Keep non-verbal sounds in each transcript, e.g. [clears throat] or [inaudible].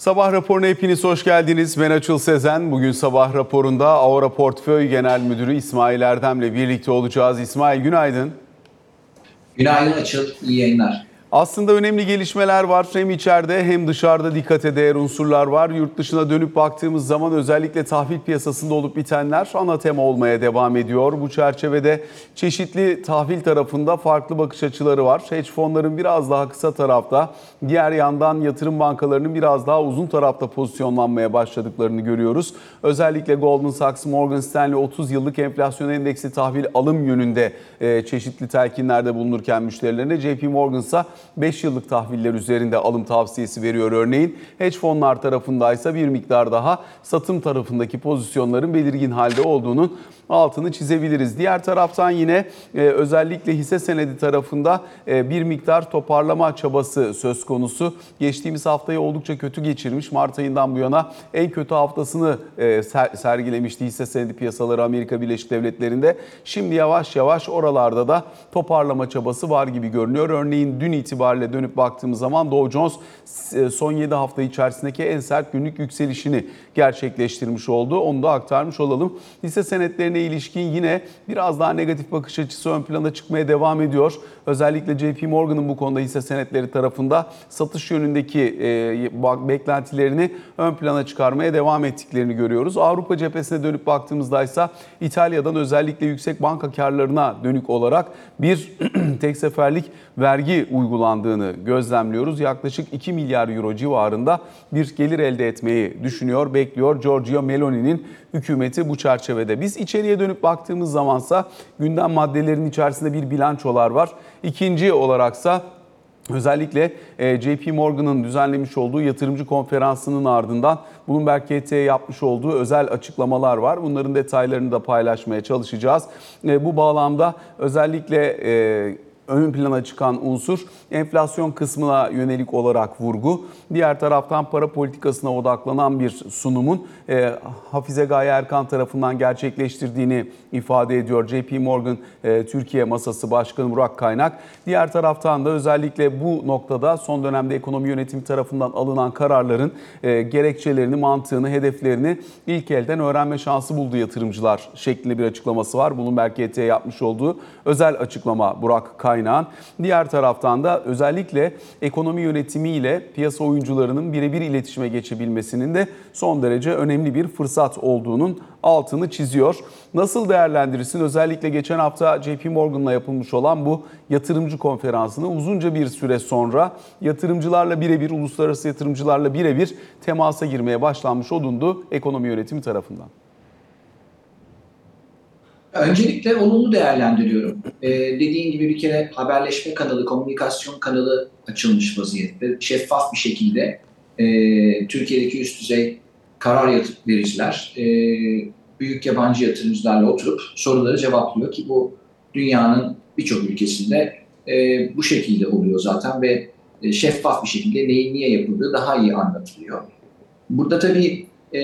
Sabah raporuna hepiniz hoş geldiniz. Ben Açıl Sezen. Bugün sabah raporunda Aura Portföy Genel Müdürü İsmail Erdem'le birlikte olacağız. İsmail günaydın. Günaydın Açıl, iyi yayınlar. Aslında önemli gelişmeler var. Hem içeride hem dışarıda dikkate değer unsurlar var. Yurt dışına dönüp baktığımız zaman özellikle tahvil piyasasında olup bitenler ana tema olmaya devam ediyor. Bu çerçevede çeşitli tahvil tarafında farklı bakış açıları var. Hedge fonların biraz daha kısa tarafta, diğer yandan yatırım bankalarının biraz daha uzun tarafta pozisyonlanmaya başladıklarını görüyoruz. Özellikle Goldman Sachs, Morgan Stanley 30 yıllık enflasyon endeksi tahvil alım yönünde e, çeşitli telkinlerde bulunurken müşterilerine JP Morgan ise 5 yıllık tahviller üzerinde alım tavsiyesi veriyor örneğin. Hedge fonlar tarafındaysa bir miktar daha satım tarafındaki pozisyonların belirgin halde olduğunun altını çizebiliriz. Diğer taraftan yine e, özellikle hisse senedi tarafında e, bir miktar toparlama çabası söz konusu. Geçtiğimiz haftayı oldukça kötü geçirmiş. Mart ayından bu yana en kötü haftasını e, ser, sergilemişti hisse senedi piyasaları Amerika Birleşik Devletleri'nde. Şimdi yavaş yavaş oralarda da toparlama çabası var gibi görünüyor. Örneğin dün itibariyle dönüp baktığımız zaman Dow Jones e, son 7 hafta içerisindeki en sert günlük yükselişini gerçekleştirmiş oldu. Onu da aktarmış olalım. Hisse senetlerine ilişkin yine biraz daha negatif bakış açısı ön plana çıkmaya devam ediyor. Özellikle JP Morgan'ın bu konuda hisse senetleri tarafında satış yönündeki e, beklentilerini ön plana çıkarmaya devam ettiklerini görüyoruz. Avrupa cephesine dönüp baktığımızda ise İtalya'dan özellikle yüksek banka karlarına dönük olarak bir [clears throat] tek seferlik vergi uygulandığını gözlemliyoruz. Yaklaşık 2 milyar euro civarında bir gelir elde etmeyi düşünüyor, bekliyor Giorgio Meloni'nin hükümeti bu çerçevede. Biz içeriye dönüp baktığımız zamansa gündem maddelerinin içerisinde bir bilançolar var. İkinci olaraksa Özellikle e, JP Morgan'ın düzenlemiş olduğu yatırımcı konferansının ardından Bloomberg KT'ye yapmış olduğu özel açıklamalar var. Bunların detaylarını da paylaşmaya çalışacağız. E, bu bağlamda özellikle e, ön plana çıkan unsur enflasyon kısmına yönelik olarak vurgu. Diğer taraftan para politikasına odaklanan bir sunumun e, Hafize Gaye Erkan tarafından gerçekleştirdiğini ifade ediyor JP Morgan e, Türkiye Masası Başkanı Burak Kaynak. Diğer taraftan da özellikle bu noktada son dönemde ekonomi yönetimi tarafından alınan kararların e, gerekçelerini, mantığını, hedeflerini ilk elden öğrenme şansı buldu yatırımcılar şeklinde bir açıklaması var. Bloomberg GT'ye yapmış olduğu özel açıklama Burak Kaynak'ın. Diğer taraftan da özellikle ekonomi yönetimiyle piyasa oyuncularının birebir iletişime geçebilmesinin de son derece önemli bir fırsat olduğunun altını çiziyor. Nasıl değerlendirirsin? Özellikle geçen hafta JP Morgan'la yapılmış olan bu yatırımcı konferansını uzunca bir süre sonra yatırımcılarla birebir, uluslararası yatırımcılarla birebir temasa girmeye başlanmış olundu ekonomi yönetimi tarafından. Öncelikle olumlu değerlendiriyorum. Ee, dediğin gibi bir kere haberleşme kanalı, komünikasyon kanalı açılmış vaziyette. Şeffaf bir şekilde e, Türkiye'deki üst düzey karar vericiler e, büyük yabancı yatırımcılarla oturup soruları cevaplıyor ki bu dünyanın birçok ülkesinde e, bu şekilde oluyor zaten ve e, şeffaf bir şekilde neyin niye yapıldığı daha iyi anlatılıyor. Burada tabii e,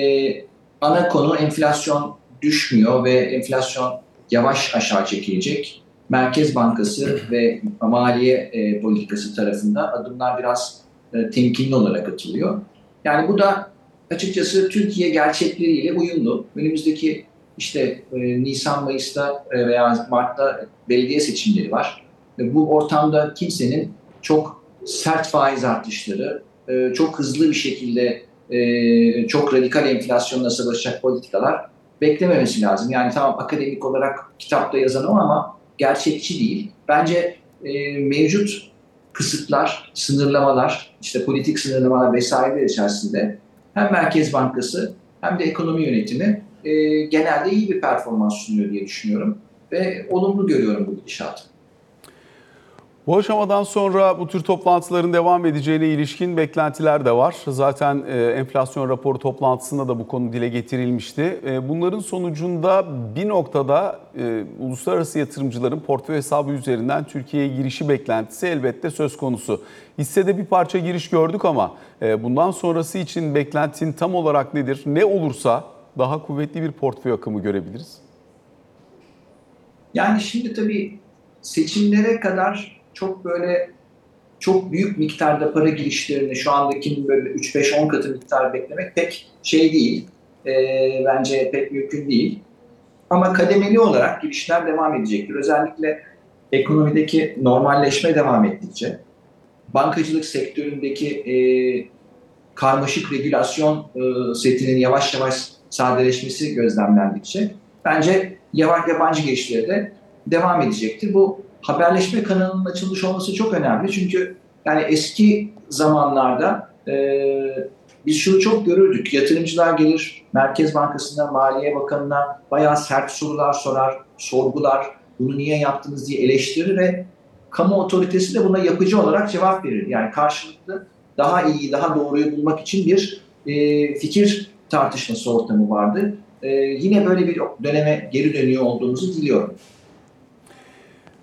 ana konu enflasyon düşmüyor ve enflasyon yavaş aşağı çekilecek. Merkez Bankası ve maliye e, politikası tarafında adımlar biraz e, temkinli olarak atılıyor. Yani bu da açıkçası Türkiye gerçekleriyle uyumlu. Önümüzdeki işte e, Nisan, Mayıs'ta e, veya Mart'ta belediye seçimleri var. Ve bu ortamda kimsenin çok sert faiz artışları, e, çok hızlı bir şekilde e, çok radikal enflasyonla savaşacak politikalar beklememesi lazım. Yani tamam akademik olarak kitapta yazanım ama gerçekçi değil. Bence e, mevcut kısıtlar, sınırlamalar, işte politik sınırlamalar vesaireler içerisinde hem Merkez Bankası hem de ekonomi yönetimi e, genelde iyi bir performans sunuyor diye düşünüyorum. Ve olumlu görüyorum bu gidişatı. Bu aşamadan sonra bu tür toplantıların devam edeceğine ilişkin beklentiler de var. Zaten e, enflasyon raporu toplantısında da bu konu dile getirilmişti. E, bunların sonucunda bir noktada e, uluslararası yatırımcıların portföy hesabı üzerinden Türkiye'ye girişi beklentisi elbette söz konusu. Hissede bir parça giriş gördük ama bundan sonrası için beklentin tam olarak nedir? Ne olursa daha kuvvetli bir portföy akımı görebiliriz. Yani şimdi tabii seçimlere kadar çok böyle çok büyük miktarda para girişlerini şu andakinin böyle 3-5-10 katı miktar beklemek pek şey değil. E, bence pek mümkün değil. Ama kademeli olarak girişler devam edecektir. Özellikle ekonomideki normalleşme devam ettikçe, bankacılık sektöründeki e, karmaşık regülasyon e, setinin yavaş yavaş sadeleşmesi gözlemlendikçe bence yavaş yabancı girişleri de devam edecektir. Bu haberleşme kanalının açılmış olması çok önemli çünkü yani eski zamanlarda e, biz şunu çok görürdük. Yatırımcılar gelir Merkez Bankası'na, Maliye Bakanı'na bayağı sert sorular sorar, sorgular. Bunu niye yaptınız diye eleştirir ve kamu otoritesi de buna yapıcı olarak cevap verir. Yani karşılıklı daha iyi, daha doğruyu bulmak için bir e, fikir tartışması ortamı vardı. E, yine böyle bir döneme geri dönüyor olduğumuzu diliyorum.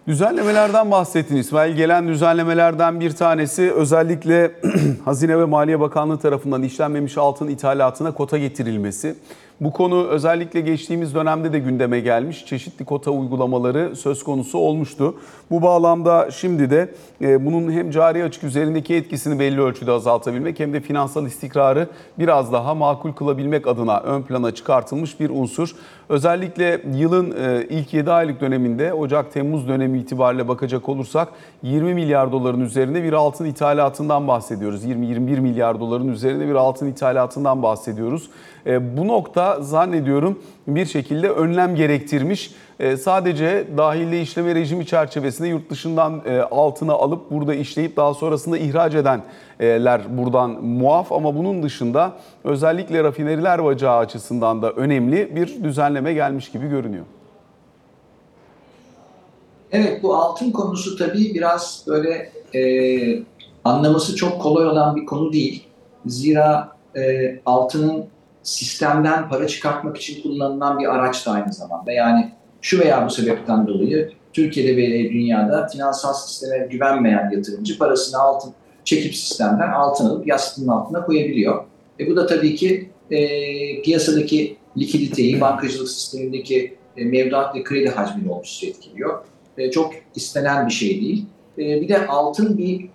Düzenlemelerden bahsettin İsmail. Gelen düzenlemelerden bir tanesi özellikle [clears throat] Hazine ve Maliye Bakanlığı tarafından işlenmemiş altın ithalatına kota getirilmesi. Bu konu özellikle geçtiğimiz dönemde de gündeme gelmiş. Çeşitli kota uygulamaları söz konusu olmuştu. Bu bağlamda şimdi de e, bunun hem cari açık üzerindeki etkisini belli ölçüde azaltabilmek hem de finansal istikrarı biraz daha makul kılabilmek adına ön plana çıkartılmış bir unsur. Özellikle yılın e, ilk 7 aylık döneminde Ocak-Temmuz dönemi itibariyle bakacak olursak 20 milyar doların üzerinde bir altın ithalatından bahsediyoruz. 20-21 milyar doların üzerinde bir altın ithalatından bahsediyoruz. E, bu nokta zannediyorum bir şekilde önlem gerektirmiş. E, sadece dahille işleme rejimi çerçevesinde yurt dışından e, altını alıp burada işleyip daha sonrasında ihraç edenler buradan muaf ama bunun dışında özellikle rafineriler bacağı açısından da önemli bir düzenleme gelmiş gibi görünüyor. Evet bu altın konusu tabii biraz böyle e, anlaması çok kolay olan bir konu değil. Zira e, altının sistemden para çıkartmak için kullanılan bir araç da aynı zamanda. Yani şu veya bu sebepten dolayı Türkiye'de ve dünyada finansal sisteme güvenmeyen yatırımcı parasını altın çekip sistemden altın alıp yastığının altına koyabiliyor. E bu da tabii ki e, piyasadaki likiditeyi, bankacılık sistemindeki e, mevduat ve kredi hacmini olumsuz etkiliyor. E, çok istenen bir şey değil. E, bir de altın bir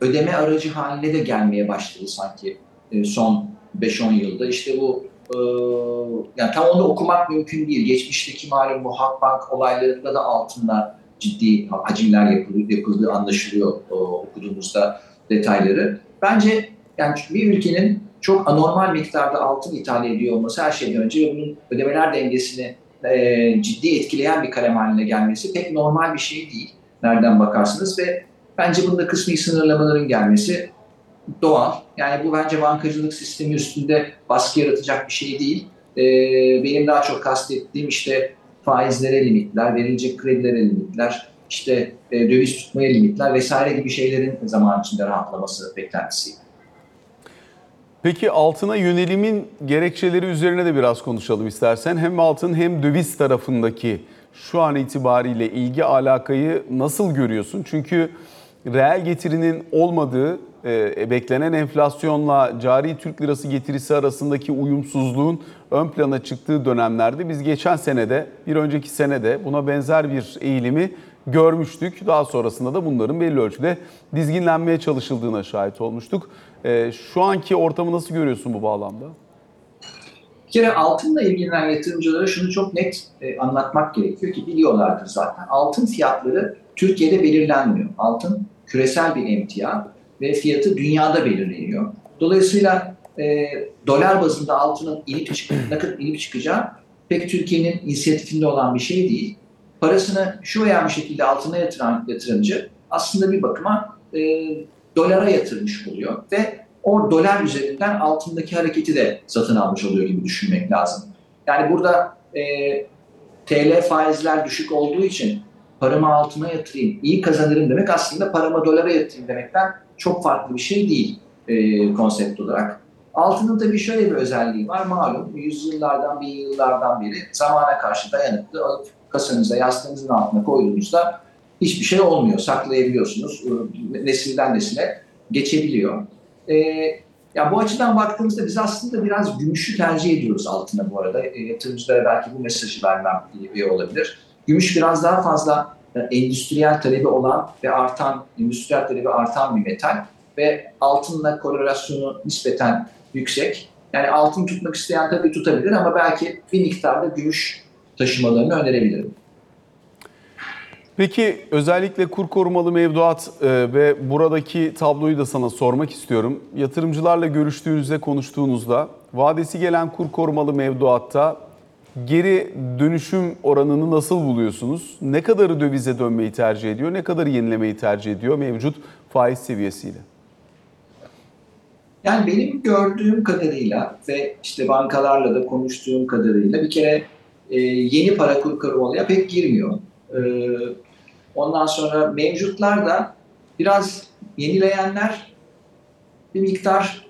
ödeme aracı haline de gelmeye başladı sanki e, son 5-10 yılda. İşte bu e, yani tam onu okumak mümkün değil. Geçmişteki malum bu Halkbank olaylarında da altında ciddi hacimler yapıldığı, yapıldığı anlaşılıyor o, okuduğumuzda detayları. Bence yani bir ülkenin çok anormal miktarda altın ithal ediyor olması her şeyden önce bunun ödemeler dengesini e, ciddi etkileyen bir kalem haline gelmesi pek normal bir şey değil. Nereden bakarsınız ve bence bunda kısmi sınırlamaların gelmesi doğal. Yani bu bence bankacılık sistemi üstünde baskı yaratacak bir şey değil. Ee, benim daha çok kastettiğim işte faizlere limitler, verilecek kredilere limitler, işte e, döviz tutmaya limitler vesaire gibi şeylerin zaman içinde rahatlaması beklentisi. Peki altına yönelimin gerekçeleri üzerine de biraz konuşalım istersen. Hem altın hem döviz tarafındaki şu an itibariyle ilgi alakayı nasıl görüyorsun? Çünkü reel getirinin olmadığı e, beklenen enflasyonla cari Türk lirası getirisi arasındaki uyumsuzluğun ön plana çıktığı dönemlerde biz geçen senede, bir önceki senede buna benzer bir eğilimi görmüştük. Daha sonrasında da bunların belli ölçüde dizginlenmeye çalışıldığına şahit olmuştuk. E, şu anki ortamı nasıl görüyorsun bu bağlamda? Bir kere altınla ilgilenen yatırımcılara şunu çok net e, anlatmak gerekiyor ki biliyorlardır zaten. Altın fiyatları Türkiye'de belirlenmiyor. Altın küresel bir emtia ve fiyatı dünyada belirleniyor. Dolayısıyla e, dolar bazında altının inip ne kadar [clears throat] inip çıkacağı pek Türkiye'nin inisiyatifinde olan bir şey değil. Parasını şu veya bir şekilde altına yatıran yatırımcı aslında bir bakıma e, dolara yatırmış oluyor ve o dolar üzerinden altındaki hareketi de satın almış oluyor gibi düşünmek lazım. Yani burada e, TL faizler düşük olduğu için paramı altına yatırayım, iyi kazanırım demek aslında paramı dolara yatırayım demekten çok farklı bir şey değil e, konsept olarak. Altının tabii şöyle bir özelliği var. Malum yüzyıllardan, bin yıllardan beri zamana karşı dayanıklı alıp kasanıza, yastığınızın altına koyduğunuzda hiçbir şey olmuyor. Saklayabiliyorsunuz. Nesilden nesile geçebiliyor. E, ya bu açıdan baktığımızda biz aslında biraz gümüşü tercih ediyoruz altına bu arada. E, yatırımcılara belki bu mesajı vermem iyi olabilir. Gümüş biraz daha fazla e, endüstriyel talebi olan ve artan, endüstriyel talebi artan bir metal ve altınla korelasyonu nispeten yüksek. Yani altın tutmak isteyen tabii tutabilir ama belki bir miktarda gümüş taşımalarını önerebilirim. Peki özellikle kur korumalı mevduat e, ve buradaki tabloyu da sana sormak istiyorum. Yatırımcılarla görüştüğünüzde, konuştuğunuzda vadesi gelen kur korumalı mevduatta geri dönüşüm oranını nasıl buluyorsunuz? Ne kadarı dövize dönmeyi tercih ediyor, ne kadarı yenilemeyi tercih ediyor mevcut faiz seviyesiyle? Yani benim gördüğüm kadarıyla ve işte bankalarla da konuştuğum kadarıyla bir kere e, yeni para kur korumalıya pek girmiyor. E, ondan sonra mevcutlar da biraz yenileyenler bir miktar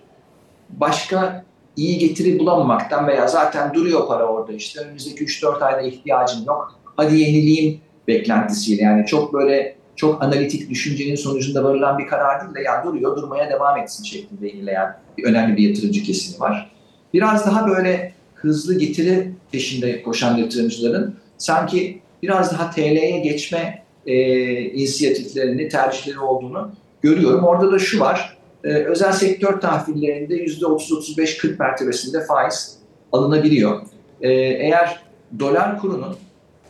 başka iyi getiri bulamamaktan veya zaten duruyor para orada işte önümüzdeki 3-4 ayda ihtiyacım yok hadi yenileyim beklentisiyle yani çok böyle çok analitik düşüncenin sonucunda varılan bir karar değil de ya duruyor durmaya devam etsin şeklinde yenileyen bir önemli bir yatırımcı kesimi var. Biraz daha böyle hızlı getiri peşinde koşan yatırımcıların sanki biraz daha TL'ye geçme e, inisiyatiflerini, tercihleri olduğunu görüyorum. Orada da şu var, e, özel sektör tahvillerinde %30-35-40 mertebesinde faiz alınabiliyor. E, eğer dolar kurunun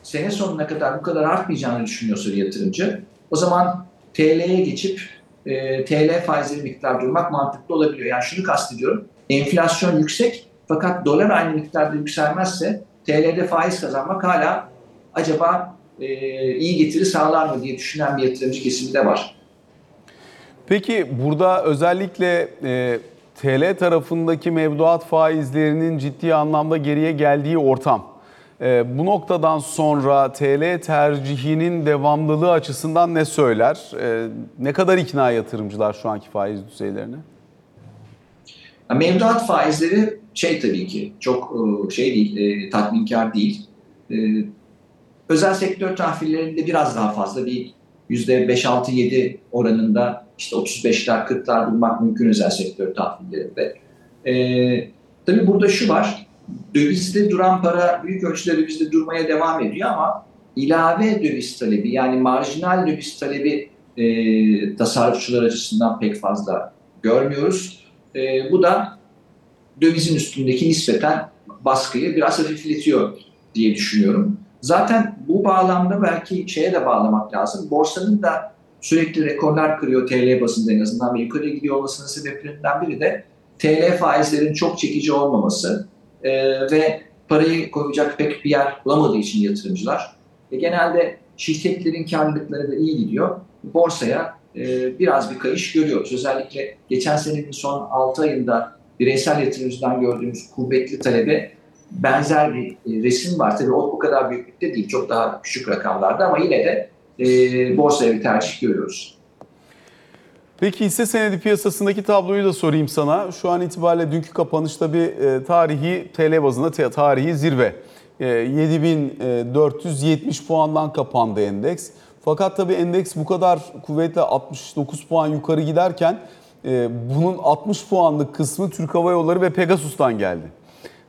sene sonuna kadar bu kadar artmayacağını düşünüyorsa yatırımcı, o zaman TL'ye geçip e, TL faizleri miktar durmak mantıklı olabiliyor. Yani şunu kastediyorum, enflasyon yüksek fakat dolar aynı miktarda yükselmezse TL'de faiz kazanmak hala acaba e, iyi getiri sağlar mı diye düşünen bir yatırımcı kesimi de var. Peki burada özellikle e, TL tarafındaki mevduat faizlerinin ciddi anlamda geriye geldiği ortam. E, bu noktadan sonra TL tercihinin devamlılığı açısından ne söyler? E, ne kadar ikna yatırımcılar şu anki faiz düzeylerine? Mevduat faizleri şey tabii ki çok e, şey değil, e, tatminkar değil. E, özel sektör tahvillerinde biraz daha fazla bir %5-6-7 oranında işte 35'ler 40'lar bulmak mümkün özel sektör tahvillerinde. E, tabii burada şu var, dövizde duran para büyük ölçüde dövizde durmaya devam ediyor ama ilave döviz talebi yani marjinal döviz talebi e, tasarrufçular açısından pek fazla görmüyoruz. E, bu da dövizin üstündeki nispeten baskıyı biraz hafifletiyor diye düşünüyorum. Zaten bu bağlamda belki şeye de bağlamak lazım. Borsanın da sürekli rekorlar kırıyor TL bazında en azından ve yukarıya gidiyor olmasının sebeplerinden biri de TL faizlerin çok çekici olmaması e, ve parayı koyacak pek bir yer bulamadığı için yatırımcılar. E, genelde şirketlerin karlılıkları da iyi gidiyor. Borsaya e, biraz bir kayış görüyoruz. Özellikle geçen senenin son 6 ayında bireysel yatırımcıdan gördüğümüz kuvvetli talebe benzer bir e, resim var. Tabii o, o kadar büyüklükte değil, çok daha küçük rakamlarda ama yine de e, borsaya bir tercih görüyoruz. Peki hisse senedi piyasasındaki tabloyu da sorayım sana. Şu an itibariyle dünkü kapanışta bir e, tarihi TL bazında tarihi zirve. E, 7470 puandan kapandı endeks. Fakat tabii endeks bu kadar kuvvetle 69 puan yukarı giderken e, bunun 60 puanlık kısmı Türk Hava Yolları ve Pegasus'tan geldi.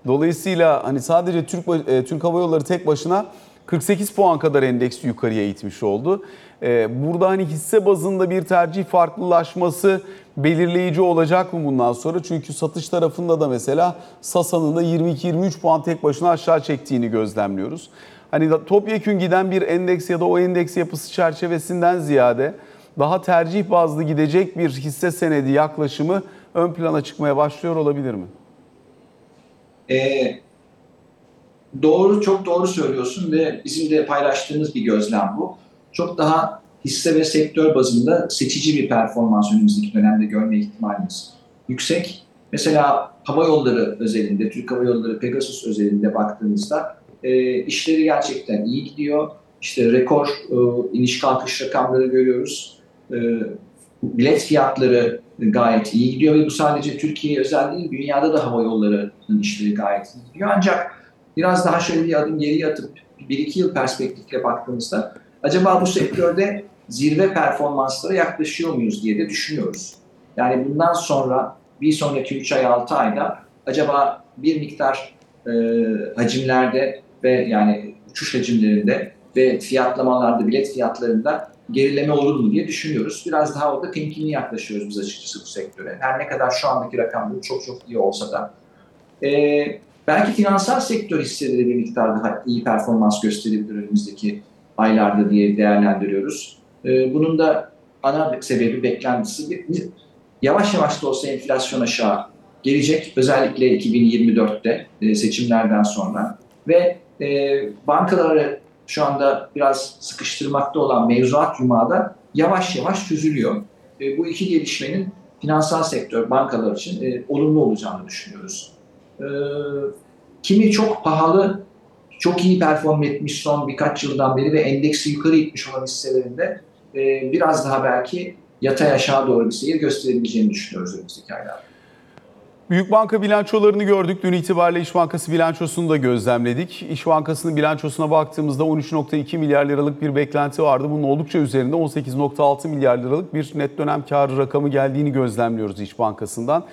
Dolayısıyla hani sadece Türk e, Türk Hava Yolları tek başına 48 puan kadar endeksi yukarıya itmiş oldu. E, burada hani hisse bazında bir tercih farklılaşması belirleyici olacak mı bundan sonra? Çünkü satış tarafında da mesela Sasa'nın da 22-23 puan tek başına aşağı çektiğini gözlemliyoruz. Hani topyekün giden bir endeks ya da o endeks yapısı çerçevesinden ziyade daha tercih bazlı gidecek bir hisse senedi yaklaşımı ön plana çıkmaya başlıyor olabilir mi? Ee, doğru, çok doğru söylüyorsun ve bizim de paylaştığımız bir gözlem bu. Çok daha hisse ve sektör bazında seçici bir performans önümüzdeki dönemde görme ihtimalimiz yüksek. Mesela hava yolları özelinde, Türk Hava Yolları Pegasus özelinde baktığımızda e, işleri gerçekten iyi gidiyor. İşte rekor e, iniş kalkış rakamları görüyoruz. E, bilet fiyatları gayet iyi gidiyor ve bu sadece Türkiye özel değil, dünyada da hava yollarının işleri gayet iyi gidiyor. Ancak biraz daha şöyle bir adım geriye atıp bir iki yıl perspektifle baktığımızda acaba bu sektörde zirve performanslara yaklaşıyor muyuz diye de düşünüyoruz. Yani bundan sonra bir sonraki 3 ay 6 ayda acaba bir miktar e, hacimlerde ve yani uçuş hacimlerinde ve fiyatlamalarda, bilet fiyatlarında gerileme olur mu diye düşünüyoruz. Biraz daha orada temkinli yaklaşıyoruz biz açıkçası bu sektöre. Her ne kadar şu andaki rakamları çok çok iyi olsa da. Ee, belki finansal sektör hisseleri bir miktar daha iyi performans gösterebilir önümüzdeki aylarda diye değerlendiriyoruz. Ee, bunun da ana sebebi beklentisi yavaş yavaş da olsa enflasyon aşağı gelecek. Özellikle 2024'te e, seçimlerden sonra ve e, bankaları şu anda biraz sıkıştırmakta olan mevzuat yumağı da yavaş yavaş çözülüyor. E, bu iki gelişmenin finansal sektör, bankalar için olumlu olacağını düşünüyoruz. E, kimi çok pahalı, çok iyi perform etmiş son birkaç yıldan beri ve endeksi yukarı itmiş olan hisselerinde e, biraz daha belki yatay aşağı doğru bir seyir gösterebileceğini düşünüyoruz önümüzdeki aylarda. Büyük banka bilançolarını gördük. Dün itibariyle İş Bankası bilançosunu da gözlemledik. İş Bankası'nın bilançosuna baktığımızda 13.2 milyar liralık bir beklenti vardı. Bunun oldukça üzerinde 18.6 milyar liralık bir net dönem karı rakamı geldiğini gözlemliyoruz İş Bankası'ndan.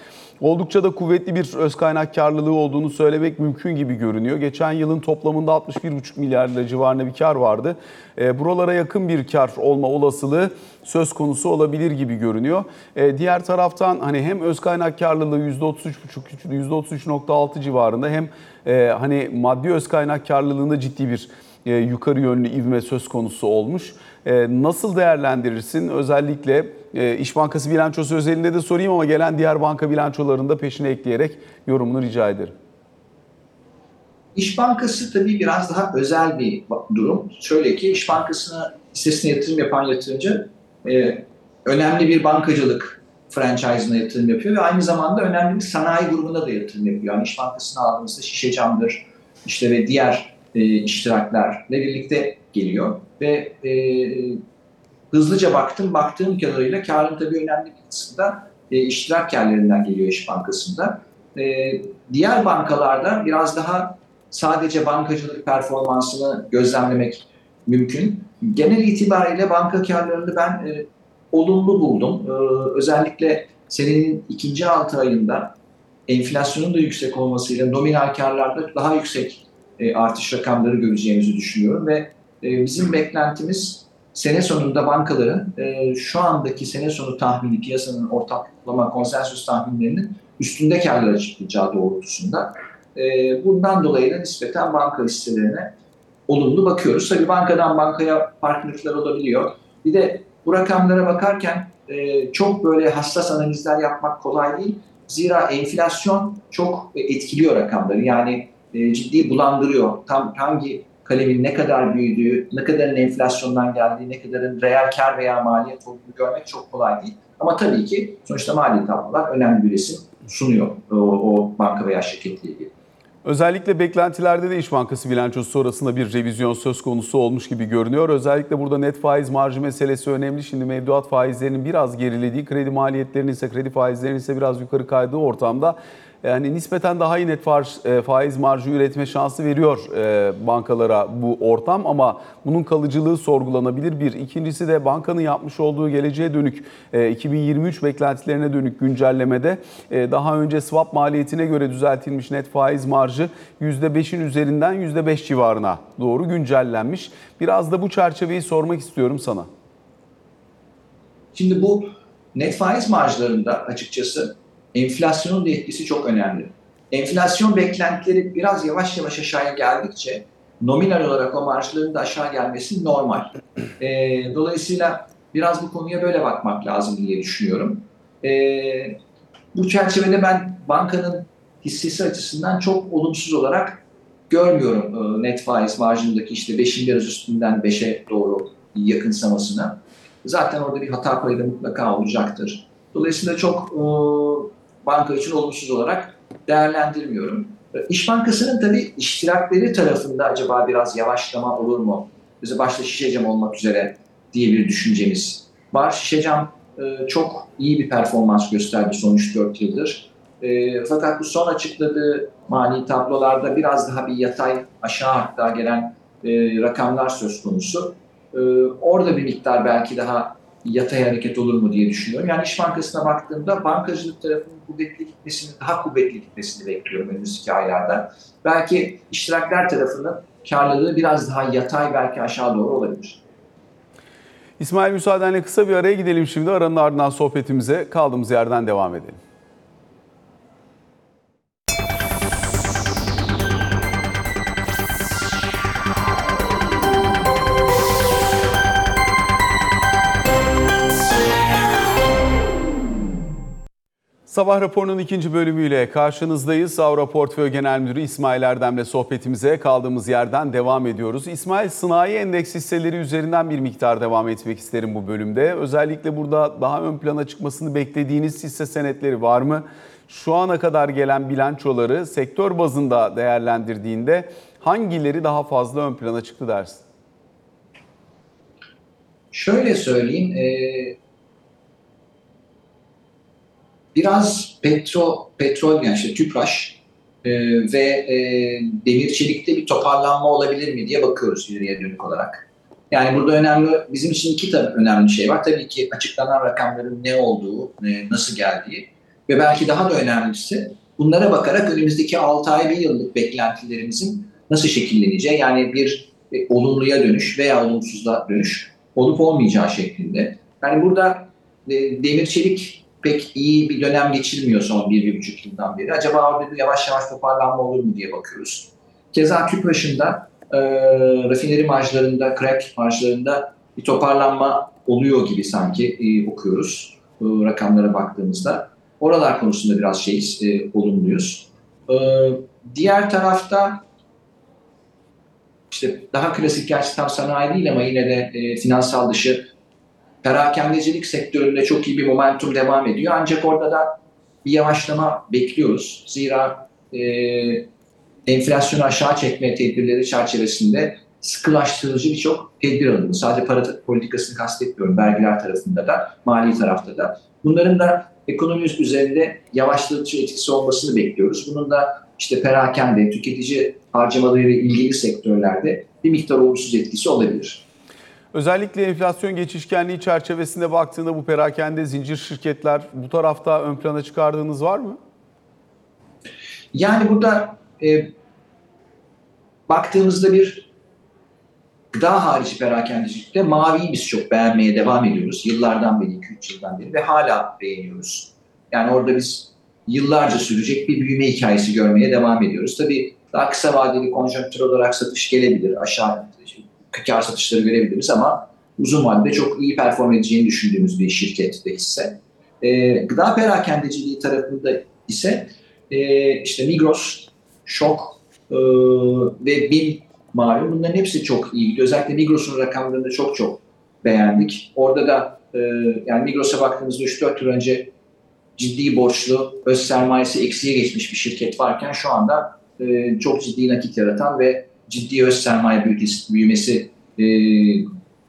Oldukça da kuvvetli bir öz kaynak karlılığı olduğunu söylemek mümkün gibi görünüyor. Geçen yılın toplamında 61,5 milyar lira civarında bir kar vardı. E, buralara yakın bir kar olma olasılığı söz konusu olabilir gibi görünüyor. E, diğer taraftan hani hem öz kaynak karlılığı %33,5 %33.6 civarında hem e, hani maddi öz kaynak karlılığında ciddi bir e, yukarı yönlü ivme söz konusu olmuş. E, nasıl değerlendirirsin? Özellikle e, İş Bankası bilançosu özelinde de sorayım ama gelen diğer banka bilançolarını da peşine ekleyerek yorumunu rica ederim. İş Bankası tabii biraz daha özel bir durum. Şöyle ki İş Bankası'na hissesine yatırım yapan yatırımcı e, önemli bir bankacılık franchise'ına yatırım yapıyor ve aynı zamanda önemli bir sanayi grubuna da yatırım yapıyor. Yani İş Bankası'na aldığımızda şişe camdır işte ve diğer e, iştiraklerle birlikte geliyor ve e, hızlıca baktım, baktığım kadarıyla karın tabii önemli bir kısmı da e, iştirak karlarından geliyor İş Bankası'nda. E, diğer bankalarda biraz daha sadece bankacılık performansını gözlemlemek mümkün. Genel itibariyle banka karlarını ben e, olumlu buldum. E, özellikle senenin ikinci altı ayında enflasyonun da yüksek olmasıyla nominal karlarda daha yüksek e, artış rakamları göreceğimizi düşünüyorum ve e, bizim beklentimiz sene sonunda bankaların e, şu andaki sene sonu tahmini piyasanın ortaklama konsensüs tahminlerinin üstünde karlara çıkacağı doğrultusunda. Bundan dolayı da nispeten banka hisselerine olumlu bakıyoruz. Tabii bankadan bankaya farklılıklar olabiliyor. Bir de bu rakamlara bakarken çok böyle hassas analizler yapmak kolay değil. Zira enflasyon çok etkiliyor rakamları. Yani e, ciddi bulandırıyor. Tam hangi kalemin ne kadar büyüdüğü, ne kadarın enflasyondan geldiği, ne kadarın reel kar veya maliyet olduğunu görmek çok kolay değil. Ama tabii ki sonuçta mali tablolar önemli bir resim sunuyor o, o banka veya şirketle ilgili. Özellikle beklentilerde de İş Bankası bilançosu sonrasında bir revizyon söz konusu olmuş gibi görünüyor. Özellikle burada net faiz marjı meselesi önemli. Şimdi mevduat faizlerinin biraz gerilediği, kredi maliyetlerinin ise kredi faizlerinin ise biraz yukarı kaydığı ortamda yani nispeten daha iyi net faiz marjı üretme şansı veriyor bankalara bu ortam ama bunun kalıcılığı sorgulanabilir bir. İkincisi de bankanın yapmış olduğu geleceğe dönük 2023 beklentilerine dönük güncellemede daha önce swap maliyetine göre düzeltilmiş net faiz marjı %5'in üzerinden %5 civarına doğru güncellenmiş. Biraz da bu çerçeveyi sormak istiyorum sana. Şimdi bu net faiz marjlarında açıkçası enflasyonun da etkisi çok önemli. Enflasyon beklentileri biraz yavaş yavaş aşağıya geldikçe nominal olarak o marjların da aşağı gelmesi normal. E, dolayısıyla biraz bu konuya böyle bakmak lazım diye düşünüyorum. E, bu çerçevede ben bankanın hissesi açısından çok olumsuz olarak görmüyorum e, net faiz marjındaki işte 5'in biraz üstünden 5'e doğru yakınsamasını. Zaten orada bir hata payı da mutlaka olacaktır. Dolayısıyla çok e, banka için olumsuz olarak değerlendirmiyorum. İş Bankası'nın tabii iştirakleri tarafında acaba biraz yavaşlama olur mu? Bize başta Şişecam olmak üzere diye bir düşüncemiz var. Şişecam e, çok iyi bir performans gösterdi son 3-4 yıldır. E, fakat bu son açıkladığı mali tablolarda biraz daha bir yatay aşağı hatta gelen e, rakamlar söz konusu. Orada bir miktar belki daha yatay hareket olur mu diye düşünüyorum. Yani İş Bankası'na baktığımda bankacılık tarafının kuvvetli gitmesini, daha kuvvetli gitmesini bekliyorum önümüzdeki aylarda. Belki iştirakler tarafının karlılığı biraz daha yatay belki aşağı doğru olabilir. İsmail müsaadenle kısa bir araya gidelim şimdi. Aranın ardından sohbetimize kaldığımız yerden devam edelim. Sabah raporunun ikinci bölümüyle karşınızdayız. Avro Portföy Genel Müdürü İsmail Erdem'le sohbetimize kaldığımız yerden devam ediyoruz. İsmail, sanayi endeks hisseleri üzerinden bir miktar devam etmek isterim bu bölümde. Özellikle burada daha ön plana çıkmasını beklediğiniz hisse senetleri var mı? Şu ana kadar gelen bilançoları sektör bazında değerlendirdiğinde hangileri daha fazla ön plana çıktı dersin? Şöyle söyleyeyim, e, biraz petro, petrol yani işte tüpraş e, ve e, demir çelikte bir toparlanma olabilir mi diye bakıyoruz ileriye dönük olarak. Yani burada önemli, bizim için iki tabii önemli şey var. Tabii ki açıklanan rakamların ne olduğu, e, nasıl geldiği ve belki daha da önemlisi bunlara bakarak önümüzdeki 6 ay bir yıllık beklentilerimizin nasıl şekilleneceği yani bir e, olumluya dönüş veya olumsuzluğa dönüş olup olmayacağı şeklinde. Yani burada e, demir çelik pek iyi bir dönem geçirmiyor son bir, bir buçuk yıldan beri. Acaba orada bir yavaş yavaş toparlanma olur mu diye bakıyoruz. Keza tüpraşında e, rafineri marjlarında, crack marjlarında bir toparlanma oluyor gibi sanki e, okuyoruz e, rakamlara baktığımızda. Oralar konusunda biraz şey e, olumluyuz. E, diğer tarafta işte daha klasik gerçi tam sanayi değil ama yine de e, finansal dışı perakendecilik sektöründe çok iyi bir momentum devam ediyor. Ancak orada da bir yavaşlama bekliyoruz. Zira e, enflasyonu aşağı çekme tedbirleri çerçevesinde sıkılaştırıcı birçok tedbir alındı. Sadece para politikasını kastetmiyorum. Vergiler tarafında da, mali tarafta da. Bunların da ekonomi üzerinde yavaşlatıcı etkisi olmasını bekliyoruz. Bunun da işte perakende, tüketici harcamaları ilgili sektörlerde bir miktar olumsuz etkisi olabilir. Özellikle enflasyon geçişkenliği çerçevesinde baktığında bu perakende zincir şirketler bu tarafta ön plana çıkardığınız var mı? Yani burada e, baktığımızda bir gıda harici perakendecilikte maviyi biz çok beğenmeye devam ediyoruz. Yıllardan beri, 2-3 yıldan beri ve hala beğeniyoruz. Yani orada biz yıllarca sürecek bir büyüme hikayesi görmeye devam ediyoruz. Tabii daha kısa vadeli konjonktür olarak satış gelebilir. Aşağı kar satışları görebiliriz ama uzun vadede çok iyi perform edeceğini düşündüğümüz bir şirket de hisse. E, gıda perakendeciliği tarafında ise e, işte Migros, Şok e, ve BİM malum bunların hepsi çok iyi. Özellikle Migros'un rakamlarını çok çok beğendik. Orada da e, yani Migros'a baktığımızda 3-4 yıl önce ciddi borçlu, öz sermayesi eksiye geçmiş bir şirket varken şu anda e, çok ciddi nakit yaratan ve ciddi öz sermaye büyümesi, büyümesi e,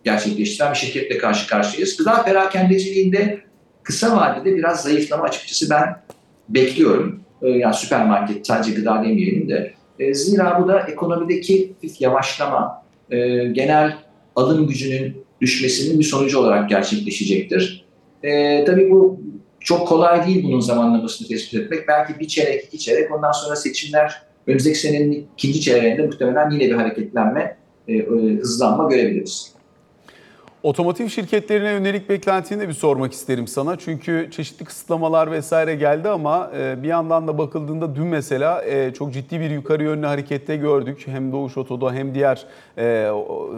gerçekleştiren bir şirketle karşı karşıyayız. Gıda perakendeciliğinde kısa vadede biraz zayıflama açıkçası ben bekliyorum. E, yani süpermarket sadece gıda demeyelim de. E, zira bu da ekonomideki yavaşlama, e, genel alım gücünün düşmesinin bir sonucu olarak gerçekleşecektir. E, tabii bu çok kolay değil bunun zamanlamasını tespit etmek. Belki bir çeyrek, iki çeyrek ondan sonra seçimler önümüzdeki senenin ikinci çeyreğinde muhtemelen yine bir hareketlenme, e, e, hızlanma görebiliriz. Otomotiv şirketlerine yönelik beklentini de bir sormak isterim sana. Çünkü çeşitli kısıtlamalar vesaire geldi ama e, bir yandan da bakıldığında dün mesela e, çok ciddi bir yukarı yönlü harekette gördük. Hem Doğuş Oto'da hem diğer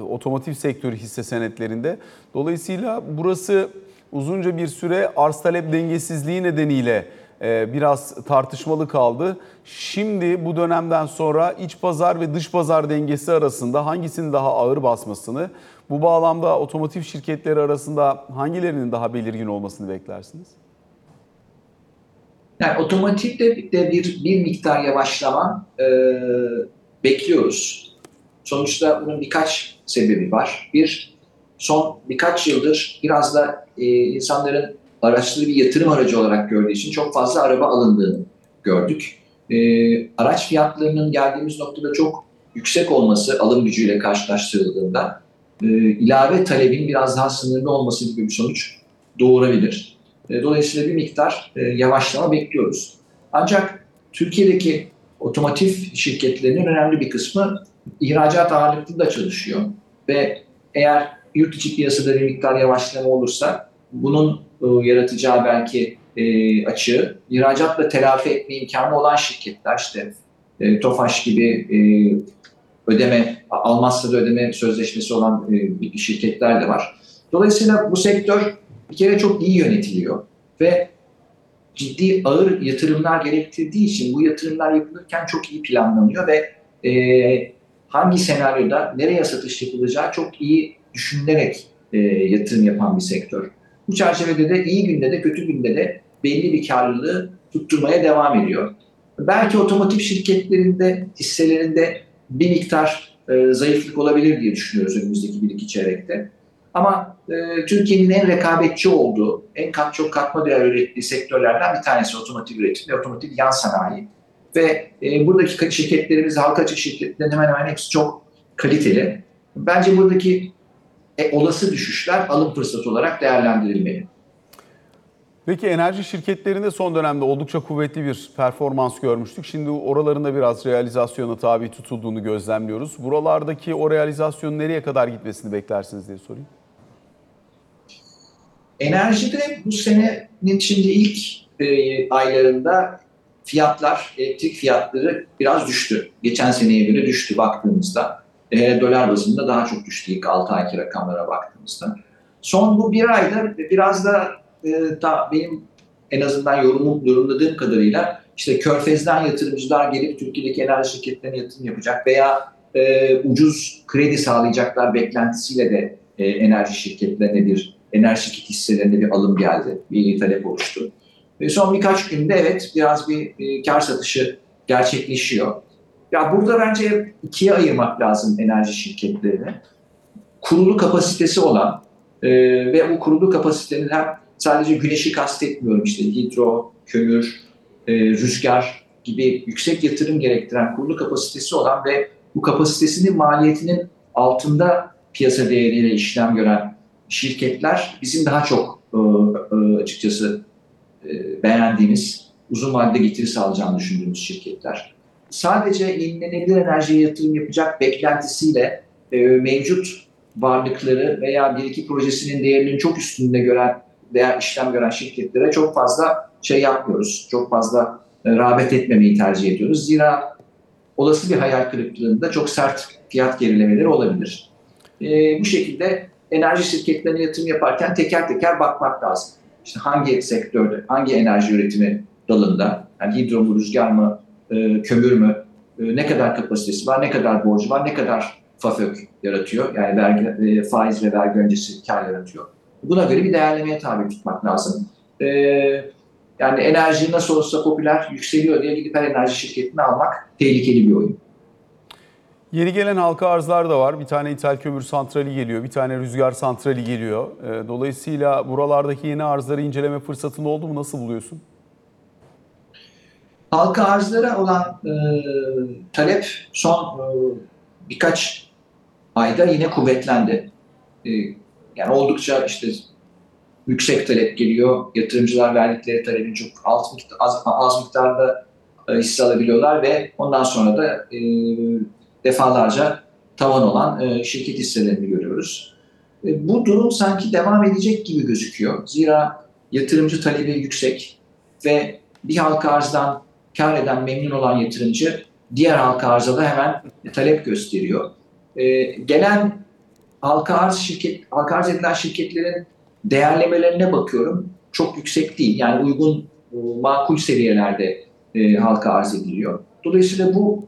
otomotiv sektörü hisse senetlerinde. Dolayısıyla burası uzunca bir süre arz talep dengesizliği nedeniyle biraz tartışmalı kaldı. Şimdi bu dönemden sonra iç pazar ve dış pazar dengesi arasında hangisinin daha ağır basmasını, bu bağlamda otomotiv şirketleri arasında hangilerinin daha belirgin olmasını beklersiniz? Yani otomotivde de bir, bir miktar yavaşlama e, bekliyoruz. Sonuçta bunun birkaç sebebi var. Bir, son birkaç yıldır biraz da e, insanların araçları bir yatırım aracı olarak gördüğü için çok fazla araba alındığını gördük. E, araç fiyatlarının geldiğimiz noktada çok yüksek olması alım gücüyle karşılaştırıldığında e, ilave talebin biraz daha sınırlı olması gibi bir sonuç doğurabilir. E, dolayısıyla bir miktar e, yavaşlama bekliyoruz. Ancak Türkiye'deki otomotiv şirketlerinin önemli bir kısmı ihracat ağırlıklı da çalışıyor ve eğer yurt içi piyasada bir miktar yavaşlama olursa bunun yaratacağı belki e, açığı ihracatla telafi etme imkanı olan şirketler işte e, Tofaş gibi e, ödeme Almanya'da ödeme sözleşmesi olan e, şirketler de var. Dolayısıyla bu sektör bir kere çok iyi yönetiliyor ve ciddi ağır yatırımlar gerektirdiği için bu yatırımlar yapılırken çok iyi planlanıyor ve e, hangi senaryoda nereye satış yapılacağı çok iyi düşünülerek e, yatırım yapan bir sektör. Bu çerçevede de iyi günde de kötü günde de belli bir karlılığı tutturmaya devam ediyor. Belki otomotiv şirketlerinde, hisselerinde bir miktar e, zayıflık olabilir diye düşünüyoruz önümüzdeki bir iki çeyrekte. Ama e, Türkiye'nin en rekabetçi olduğu, en kat çok katma değer ürettiği sektörlerden bir tanesi otomotiv üretimi ve otomotiv yan sanayi. Ve e, buradaki şirketlerimiz, halka açık şirketlerin hemen hemen hepsi çok kaliteli. Bence buradaki e, olası düşüşler alım fırsatı olarak değerlendirilmeli. Peki enerji şirketlerinde son dönemde oldukça kuvvetli bir performans görmüştük. Şimdi oralarında biraz realizasyona tabi tutulduğunu gözlemliyoruz. Buralardaki o realizasyonun nereye kadar gitmesini beklersiniz diye sorayım. Enerjide bu senenin şimdi ilk e, aylarında fiyatlar, elektrik fiyatları biraz düştü. Geçen seneye göre düştü baktığımızda. E, dolar bazında daha çok düştü ilk 6 ayki rakamlara baktığımızda. Son bu bir ayda biraz da e, da benim en azından yorumum, yorumladığım kadarıyla işte Körfez'den yatırımcılar gelip Türkiye'deki enerji şirketlerine yatırım yapacak veya e, ucuz kredi sağlayacaklar beklentisiyle de e, enerji şirketlerine bir enerji şirket hisselerinde bir alım geldi, bir talep oluştu. Ve son birkaç günde evet biraz bir e, kar satışı gerçekleşiyor. Ya burada bence ikiye ayırmak lazım enerji şirketlerini. Kurulu kapasitesi olan e, ve bu kurulu kapasitenin hem sadece güneşi kastetmiyorum işte hidro, kömür, e, rüzgar gibi yüksek yatırım gerektiren kurulu kapasitesi olan ve bu kapasitesinin maliyetinin altında piyasa değeriyle işlem gören şirketler bizim daha çok e, e, açıkçası e, beğendiğimiz, uzun vadede getiri sağlayacağını düşündüğümüz şirketler. Sadece yenilenebilir enerjiye yatırım yapacak beklentisiyle e, mevcut varlıkları veya bir iki projesinin değerinin çok üstünde gören değer işlem gören şirketlere çok fazla şey yapmıyoruz. Çok fazla e, rağbet etmemeyi tercih ediyoruz. Zira olası bir hayal kırıklığında çok sert fiyat gerilemeleri olabilir. E, bu şekilde enerji şirketlerine yatırım yaparken teker teker bakmak lazım. İşte hangi sektörde, hangi enerji üretimi dalında, yani hidro mu, rüzgar mı, e, kömür mü, e, ne kadar kapasitesi var, ne kadar borcu var, ne kadar FAFÖK yaratıyor, yani vergi, e, faiz ve vergi öncesi kar yaratıyor. Buna göre bir değerlemeye tabi tutmak lazım. E, yani enerji nasıl olsa popüler, yükseliyor diye gidip her enerji şirketini almak tehlikeli bir oyun. Yeni gelen halka arzlar da var. Bir tane ithal kömür santrali geliyor, bir tane rüzgar santrali geliyor. Ee, Dolayısıyla buralardaki yeni arzları inceleme fırsatın oldu mu? Nasıl buluyorsun? Halka arzlara olan e, talep son e, birkaç ayda yine kuvvetlendi. E, yani oldukça işte yüksek talep geliyor. Yatırımcılar verdikleri talebin çok alt miktar, az, az miktarda e, hisse alabiliyorlar ve ondan sonra da e, defalarca tavan olan e, şirket hisselerini görüyoruz. E, bu durum sanki devam edecek gibi gözüküyor. Zira yatırımcı talebi yüksek ve bir halka arzdan kar eden memnun olan yatırımcı diğer halka arza hemen talep gösteriyor. E, gelen halka arz şirket halka arz edilen şirketlerin değerlemelerine bakıyorum. Çok yüksek değil. Yani uygun makul seviyelerde e, halka arz ediliyor. Dolayısıyla bu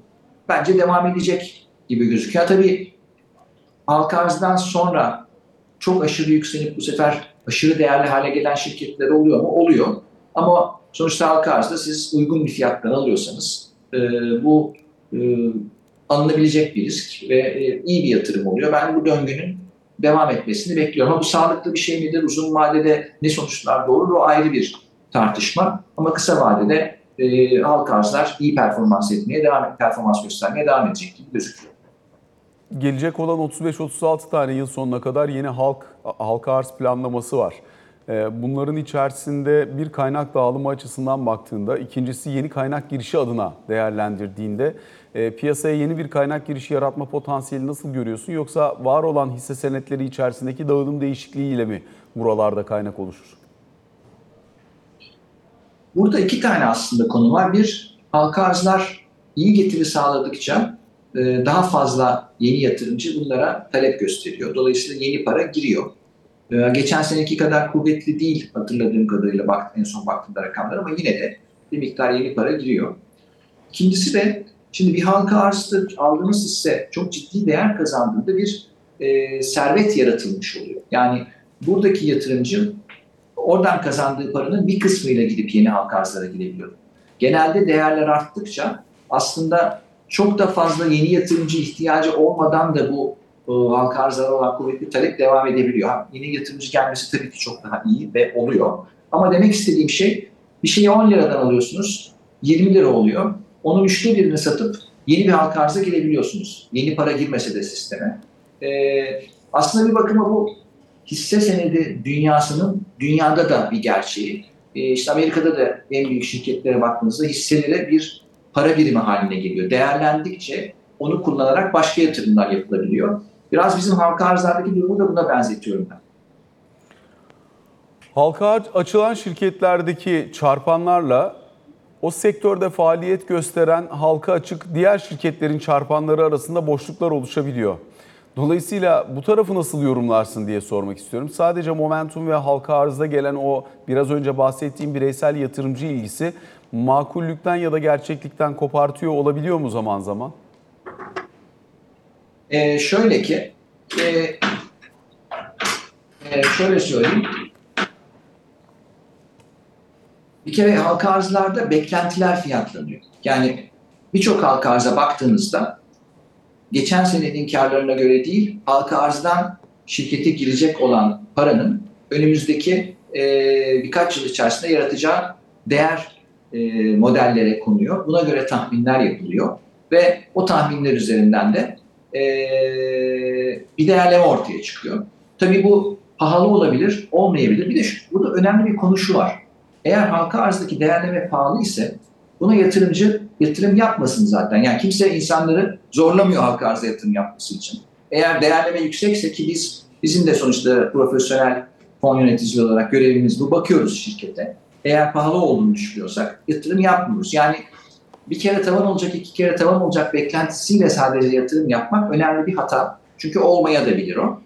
bence devam edecek gibi gözüküyor. Tabii halka arzdan sonra çok aşırı yükselip bu sefer aşırı değerli hale gelen şirketler oluyor mu? Oluyor. Ama sonuçta halka arzda siz uygun bir fiyattan alıyorsanız e, bu e, alınabilecek bir risk ve e, iyi bir yatırım oluyor. Ben bu döngünün devam etmesini bekliyorum. Ama bu sağlıklı bir şey midir? Uzun vadede ne sonuçlar doğurur? O ayrı bir tartışma. Ama kısa vadede e, halka arzlar iyi performans etmeye devam performans göstermeye devam edecek gibi gözüküyor. Gelecek olan 35-36 tane yıl sonuna kadar yeni halk halka arz planlaması var. Ee, Bunların içerisinde bir kaynak dağılımı açısından baktığında, ikincisi yeni kaynak girişi adına değerlendirdiğinde e, piyasaya yeni bir kaynak girişi yaratma potansiyeli nasıl görüyorsun? Yoksa var olan hisse senetleri içerisindeki dağılım değişikliğiyle mi buralarda kaynak oluşur? Burada iki tane aslında konu var. Bir, halka arzlar iyi getiri sağladıkça e, daha fazla yeni yatırımcı bunlara talep gösteriyor. Dolayısıyla yeni para giriyor. E, Geçen seneki kadar kuvvetli değil hatırladığım kadarıyla bak, en son baktığımda rakamlar ama yine de bir miktar yeni para giriyor. İkincisi de şimdi bir halka arzda aldığımız hisse çok ciddi değer kazandığında bir e, servet yaratılmış oluyor. Yani buradaki yatırımcı oradan kazandığı paranın bir kısmıyla gidip yeni halka arzlara gidebiliyor. Genelde değerler arttıkça aslında çok da fazla yeni yatırımcı ihtiyacı olmadan da bu halka arzlara olan kuvvetli talep devam edebiliyor. Yeni yatırımcı gelmesi tabii ki çok daha iyi ve oluyor. Ama demek istediğim şey bir şeyi 10 liradan alıyorsunuz 20 lira oluyor. Onun üçte birini satıp yeni bir halka arza girebiliyorsunuz. Yeni para girmese de sisteme. E, aslında bir bakıma bu hisse senedi dünyasının dünyada da bir gerçeği. E, işte Amerika'da da en büyük şirketlere baktığınızda hisselere bir para birimi haline geliyor. Değerlendikçe onu kullanarak başka yatırımlar yapılabiliyor. Biraz bizim halka arzlardaki durumu da buna benzetiyorum ben. Halka açılan şirketlerdeki çarpanlarla o sektörde faaliyet gösteren halka açık diğer şirketlerin çarpanları arasında boşluklar oluşabiliyor. Dolayısıyla bu tarafı nasıl yorumlarsın diye sormak istiyorum. Sadece momentum ve halka arzda gelen o biraz önce bahsettiğim bireysel yatırımcı ilgisi makullükten ya da gerçeklikten kopartıyor olabiliyor mu zaman zaman? E, şöyle ki, e, e, şöyle söyleyeyim. Bir kere halka arzlarda beklentiler fiyatlanıyor. Yani birçok halka arza baktığınızda geçen senenin karlarına göre değil, halka arzdan şirkete girecek olan paranın önümüzdeki e, birkaç yıl içerisinde yaratacağı değer e, modellere konuyor. Buna göre tahminler yapılıyor ve o tahminler üzerinden de e, bir değerleme ortaya çıkıyor. Tabii bu pahalı olabilir, olmayabilir. Bir de şu, burada önemli bir konu şu var. Eğer halka arzdaki değerleme pahalı ise buna yatırımcı yatırım yapmasın zaten. Yani kimse insanları zorlamıyor halka arza yatırım yapması için. Eğer değerleme yüksekse ki biz bizim de sonuçta profesyonel fon yöneticisi olarak görevimiz bu. Bakıyoruz şirkete. Eğer pahalı olduğunu düşünüyorsak yatırım yapmıyoruz. Yani bir kere tavan olacak, iki kere tavan olacak beklentisiyle sadece yatırım yapmak önemli bir hata. Çünkü olmaya da bilir o.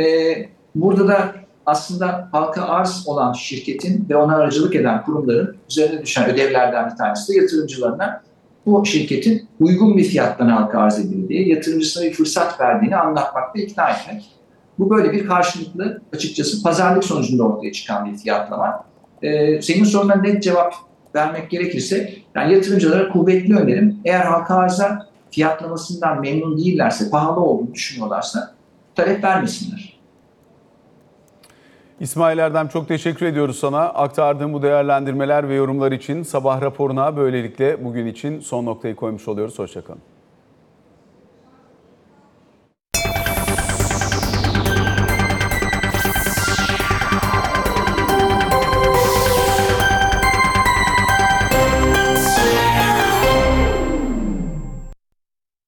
Ee, burada da aslında halka arz olan şirketin ve ona aracılık eden kurumların üzerine düşen ödevlerden bir tanesi de yatırımcılarına bu şirketin uygun bir fiyattan halka arz edildiği, yatırımcısına bir fırsat verdiğini anlatmak ve ikna etmek. Bu böyle bir karşılıklı açıkçası pazarlık sonucunda ortaya çıkan bir fiyatlama. Ee, senin soruna net cevap vermek gerekirse yani yatırımcılara kuvvetli önerim. Eğer halka arza fiyatlamasından memnun değillerse, pahalı olduğunu düşünüyorlarsa talep vermesinler. İsmail Erdem çok teşekkür ediyoruz sana. Aktardığın bu değerlendirmeler ve yorumlar için sabah raporuna böylelikle bugün için son noktayı koymuş oluyoruz. Hoşçakalın.